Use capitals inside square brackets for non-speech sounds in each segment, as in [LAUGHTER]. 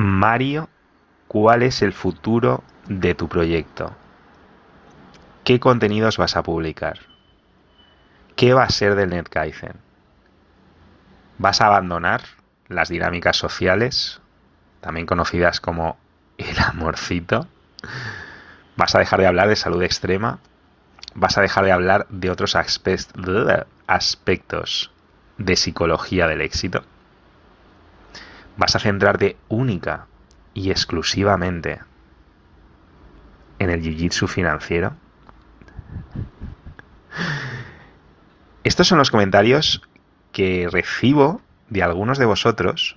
Mario, ¿cuál es el futuro de tu proyecto? ¿Qué contenidos vas a publicar? ¿Qué va a ser del NetKaizen? ¿Vas a abandonar las dinámicas sociales, también conocidas como el amorcito? ¿Vas a dejar de hablar de salud extrema? ¿Vas a dejar de hablar de otros aspectos de psicología del éxito? Vas a centrarte única y exclusivamente en el jiu-jitsu financiero? Estos son los comentarios que recibo de algunos de vosotros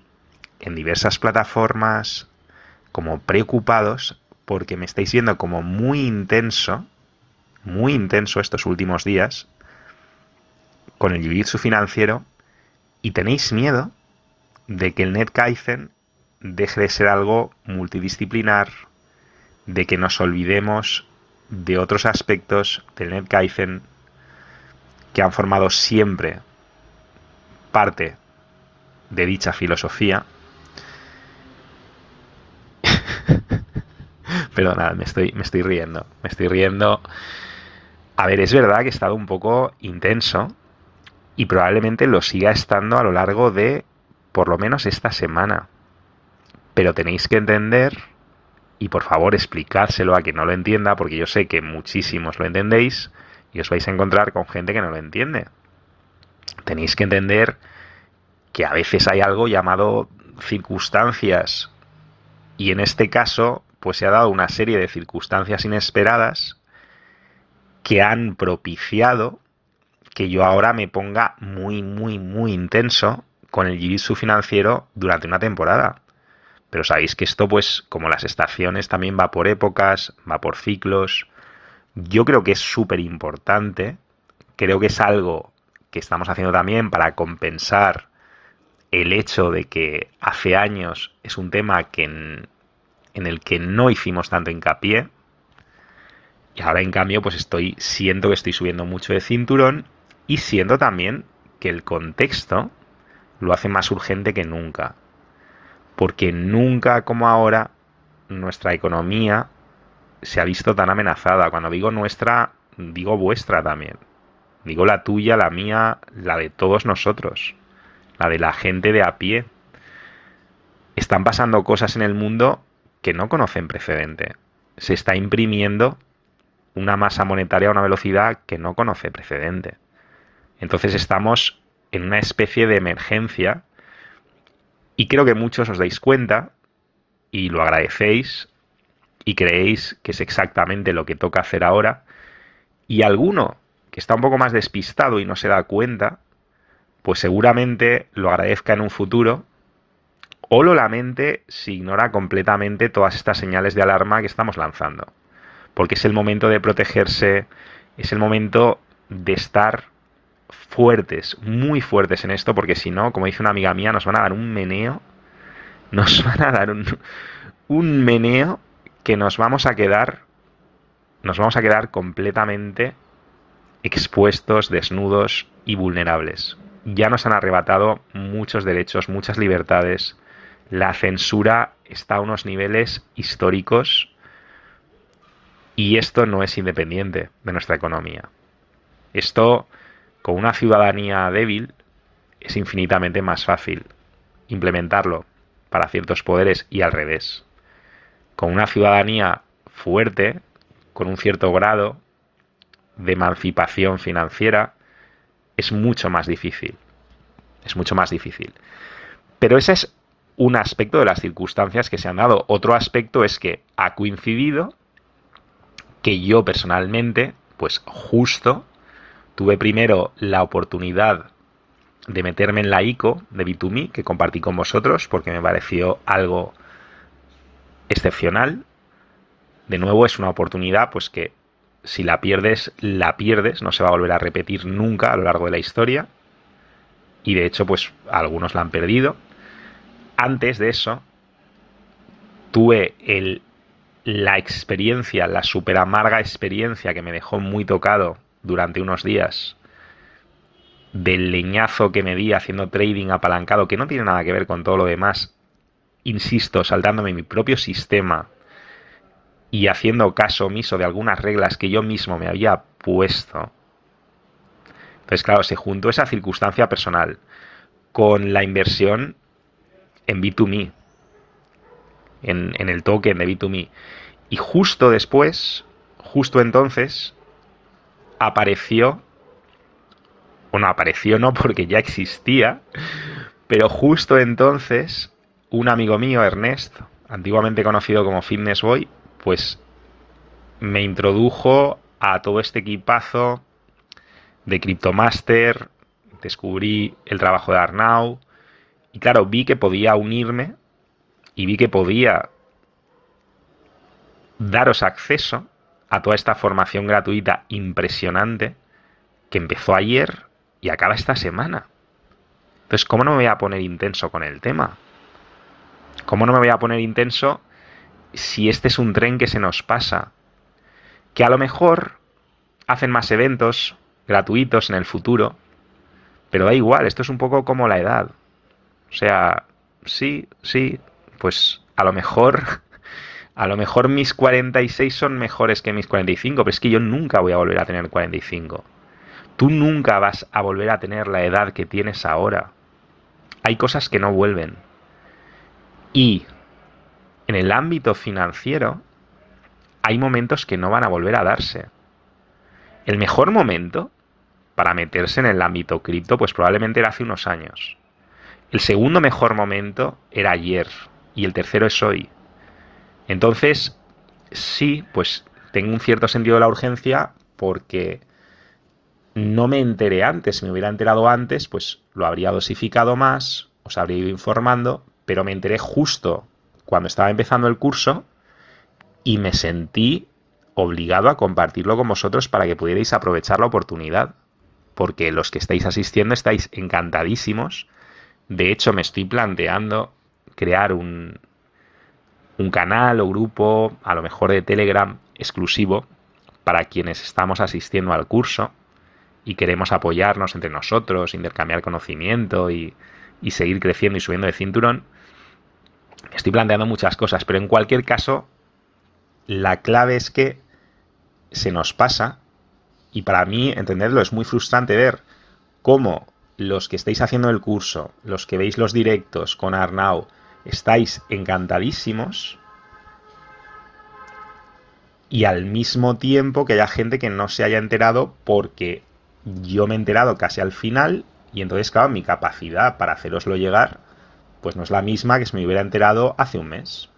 en diversas plataformas como preocupados porque me estáis viendo como muy intenso, muy intenso estos últimos días con el jiu-jitsu financiero y tenéis miedo de que el NetKaizen deje de ser algo multidisciplinar, de que nos olvidemos de otros aspectos del NetKaizen que han formado siempre parte de dicha filosofía. [LAUGHS] Perdona, me estoy, me estoy riendo, me estoy riendo. A ver, es verdad que he estado un poco intenso y probablemente lo siga estando a lo largo de por lo menos esta semana. Pero tenéis que entender, y por favor explicárselo a quien no lo entienda, porque yo sé que muchísimos lo entendéis y os vais a encontrar con gente que no lo entiende. Tenéis que entender que a veces hay algo llamado circunstancias y en este caso pues se ha dado una serie de circunstancias inesperadas que han propiciado que yo ahora me ponga muy, muy, muy intenso con el jiu financiero durante una temporada. Pero sabéis que esto, pues, como las estaciones, también va por épocas, va por ciclos. Yo creo que es súper importante. Creo que es algo que estamos haciendo también para compensar el hecho de que hace años es un tema que en, en el que no hicimos tanto hincapié. Y ahora, en cambio, pues estoy, siento que estoy subiendo mucho de cinturón y siento también que el contexto lo hace más urgente que nunca. Porque nunca como ahora nuestra economía se ha visto tan amenazada. Cuando digo nuestra, digo vuestra también. Digo la tuya, la mía, la de todos nosotros. La de la gente de a pie. Están pasando cosas en el mundo que no conocen precedente. Se está imprimiendo una masa monetaria a una velocidad que no conoce precedente. Entonces estamos en una especie de emergencia y creo que muchos os dais cuenta y lo agradecéis y creéis que es exactamente lo que toca hacer ahora y alguno que está un poco más despistado y no se da cuenta, pues seguramente lo agradezca en un futuro o lo lamente si ignora completamente todas estas señales de alarma que estamos lanzando. Porque es el momento de protegerse, es el momento de estar fuertes, muy fuertes en esto, porque si no, como dice una amiga mía, nos van a dar un meneo, nos [LAUGHS] van a dar un, meneo que nos vamos a quedar, nos vamos a quedar completamente expuestos, desnudos y vulnerables. Ya nos han arrebatado muchos derechos, muchas libertades. La censura está a unos niveles históricos y esto no es independiente de nuestra economía. Esto con una ciudadanía débil es infinitamente más fácil implementarlo para ciertos poderes y al revés. Con una ciudadanía fuerte, con un cierto grado de emancipación financiera, es mucho más difícil. Es mucho más difícil. Pero ese es un aspecto de las circunstancias que se han dado. Otro aspecto es que ha coincidido que yo personalmente, pues justo Tuve primero la oportunidad de meterme en la ICO de B2Me, que compartí con vosotros, porque me pareció algo excepcional. De nuevo, es una oportunidad pues que si la pierdes, la pierdes, no se va a volver a repetir nunca a lo largo de la historia. Y de hecho, pues algunos la han perdido. Antes de eso, tuve el, la experiencia, la super amarga experiencia que me dejó muy tocado durante unos días del leñazo que me di haciendo trading apalancado, que no tiene nada que ver con todo lo demás, insisto, saltándome mi propio sistema y haciendo caso omiso de algunas reglas que yo mismo me había puesto. Entonces, claro, se juntó esa circunstancia personal con la inversión en B2Me, en, el token de B2Me. Y justo después, justo entonces, apareció, bueno, apareció no porque ya existía, pero justo entonces un amigo mío, Ernest, antiguamente conocido como Fitness Boy, pues me introdujo a todo este equipazo de Cryptomaster, descubrí el trabajo de Arnau y claro, vi que podía unirme y vi que podía daros acceso a toda esta formación gratuita impresionante que empezó ayer y acaba esta semana. Entonces, ¿cómo no me voy a poner intenso con el tema? ¿Cómo no me voy a poner intenso si este es un tren que se nos pasa? Que a lo mejor hacen más eventos gratuitos en el futuro, pero da igual, esto es un poco como la edad. O sea, sí, sí, pues a lo mejor a lo mejor mis 46 son mejores que mis 45, pero es que yo nunca voy a volver a tener 45. Tú nunca vas a volver a tener la edad que tienes ahora. Hay cosas que no vuelven. Y en el ámbito financiero hay momentos que no van a volver a darse. El mejor momento para meterse en el ámbito cripto, pues probablemente era hace unos años. El segundo mejor momento era ayer y el tercero es hoy. Entonces, sí, pues tengo un cierto sentido de la urgencia porque no me enteré antes. Si me hubiera enterado antes, pues lo habría dosificado más, os habría ido informando, pero me enteré justo cuando estaba empezando el curso y me sentí obligado a compartirlo con vosotros para que pudierais aprovechar la oportunidad. Porque los que estáis asistiendo estáis encantadísimos. De hecho, me estoy planteando crear un, un canal o grupo, a lo mejor de Telegram exclusivo, para quienes estamos asistiendo al curso y queremos apoyarnos entre nosotros, intercambiar conocimiento y, seguir creciendo y subiendo de cinturón. Estoy planteando muchas cosas, pero en cualquier caso, la clave es que se nos pasa y para mí, entenderlo, es muy frustrante ver cómo los que estáis haciendo el curso, los que veis los directos con Arnau, estáis encantadísimos y al mismo tiempo que haya gente que no se haya enterado porque yo me he enterado casi al final y entonces, claro, mi capacidad para haceroslo llegar pues no es la misma que si me hubiera enterado hace un mes.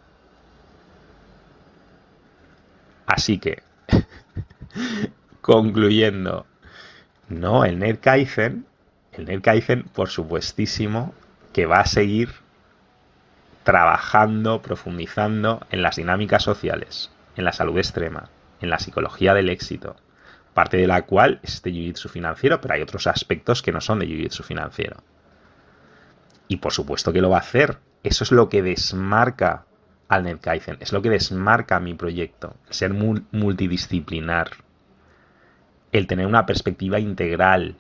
Así que, [LAUGHS] concluyendo, no, el NetKaizen, el NetKaizen, por supuestísimo, que va a seguir trabajando, profundizando en las dinámicas sociales, en la salud extrema, en la psicología del éxito, parte de la cual es este jiu-jitsu financiero, pero hay otros aspectos que no son de jiu-jitsu financiero. Y por supuesto que lo va a hacer. Eso es lo que desmarca al NetKaizen, es lo que desmarca mi proyecto, ser multidisciplinar, el tener una perspectiva integral,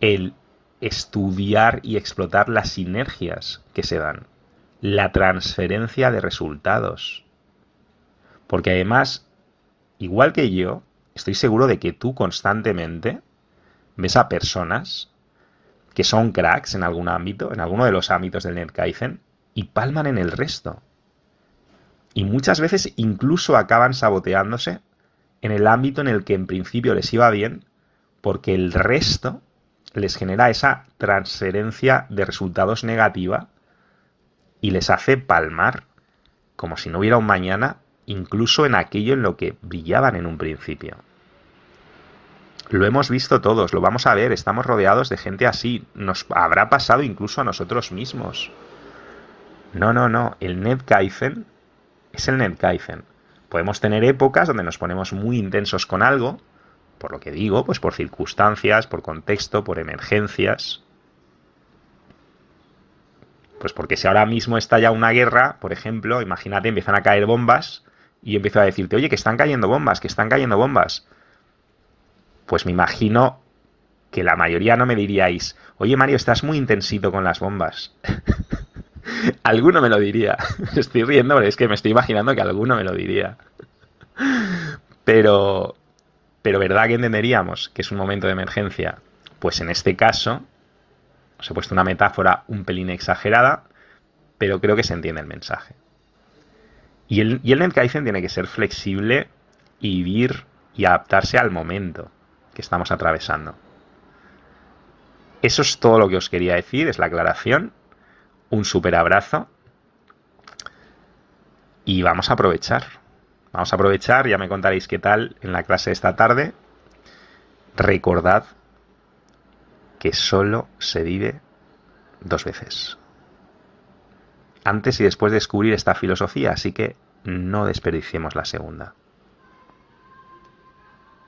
el estudiar y explotar las sinergias que se dan la transferencia de resultados. Porque además, igual que yo, estoy seguro de que tú constantemente ves a personas que son cracks en algún ámbito, en alguno de los ámbitos del NetKaizen, y palman en el resto. Y muchas veces incluso acaban saboteándose en el ámbito en el que en principio les iba bien, porque el resto les genera esa transferencia de resultados negativa y les hace palmar, como si no hubiera un mañana, incluso en aquello en lo que brillaban en un principio. Lo hemos visto todos, lo vamos a ver, estamos rodeados de gente así, nos habrá pasado incluso a nosotros mismos. No, no, no, el NetKaizen es el NetKaizen. Podemos tener épocas donde nos ponemos muy intensos con algo, por lo que digo, pues por circunstancias, por contexto, por emergencias, pues porque si ahora mismo está ya una guerra, por ejemplo, imagínate, empiezan a caer bombas y empiezo a decirte, oye, que están cayendo bombas, que están cayendo bombas. Pues me imagino que la mayoría no me diríais, oye Mario, estás muy intensito con las bombas. [LAUGHS] alguno me lo diría. [LAUGHS] Estoy riendo porque es que me estoy imaginando que alguno me lo diría. Pero, pero ¿verdad que entenderíamos que es un momento de emergencia? Pues en este caso, os he puesto una metáfora un pelín exagerada, pero creo que se entiende el mensaje. Y el, y tiene que ser flexible y vivir y adaptarse al momento que estamos atravesando. Eso es todo lo que os quería decir, es la aclaración. Un super abrazo. Y vamos a aprovechar. Vamos a aprovechar, ya me contaréis qué tal en la clase de esta tarde. Recordad que solo se vive dos veces. Antes y después de descubrir esta filosofía, así que no desperdiciemos la segunda.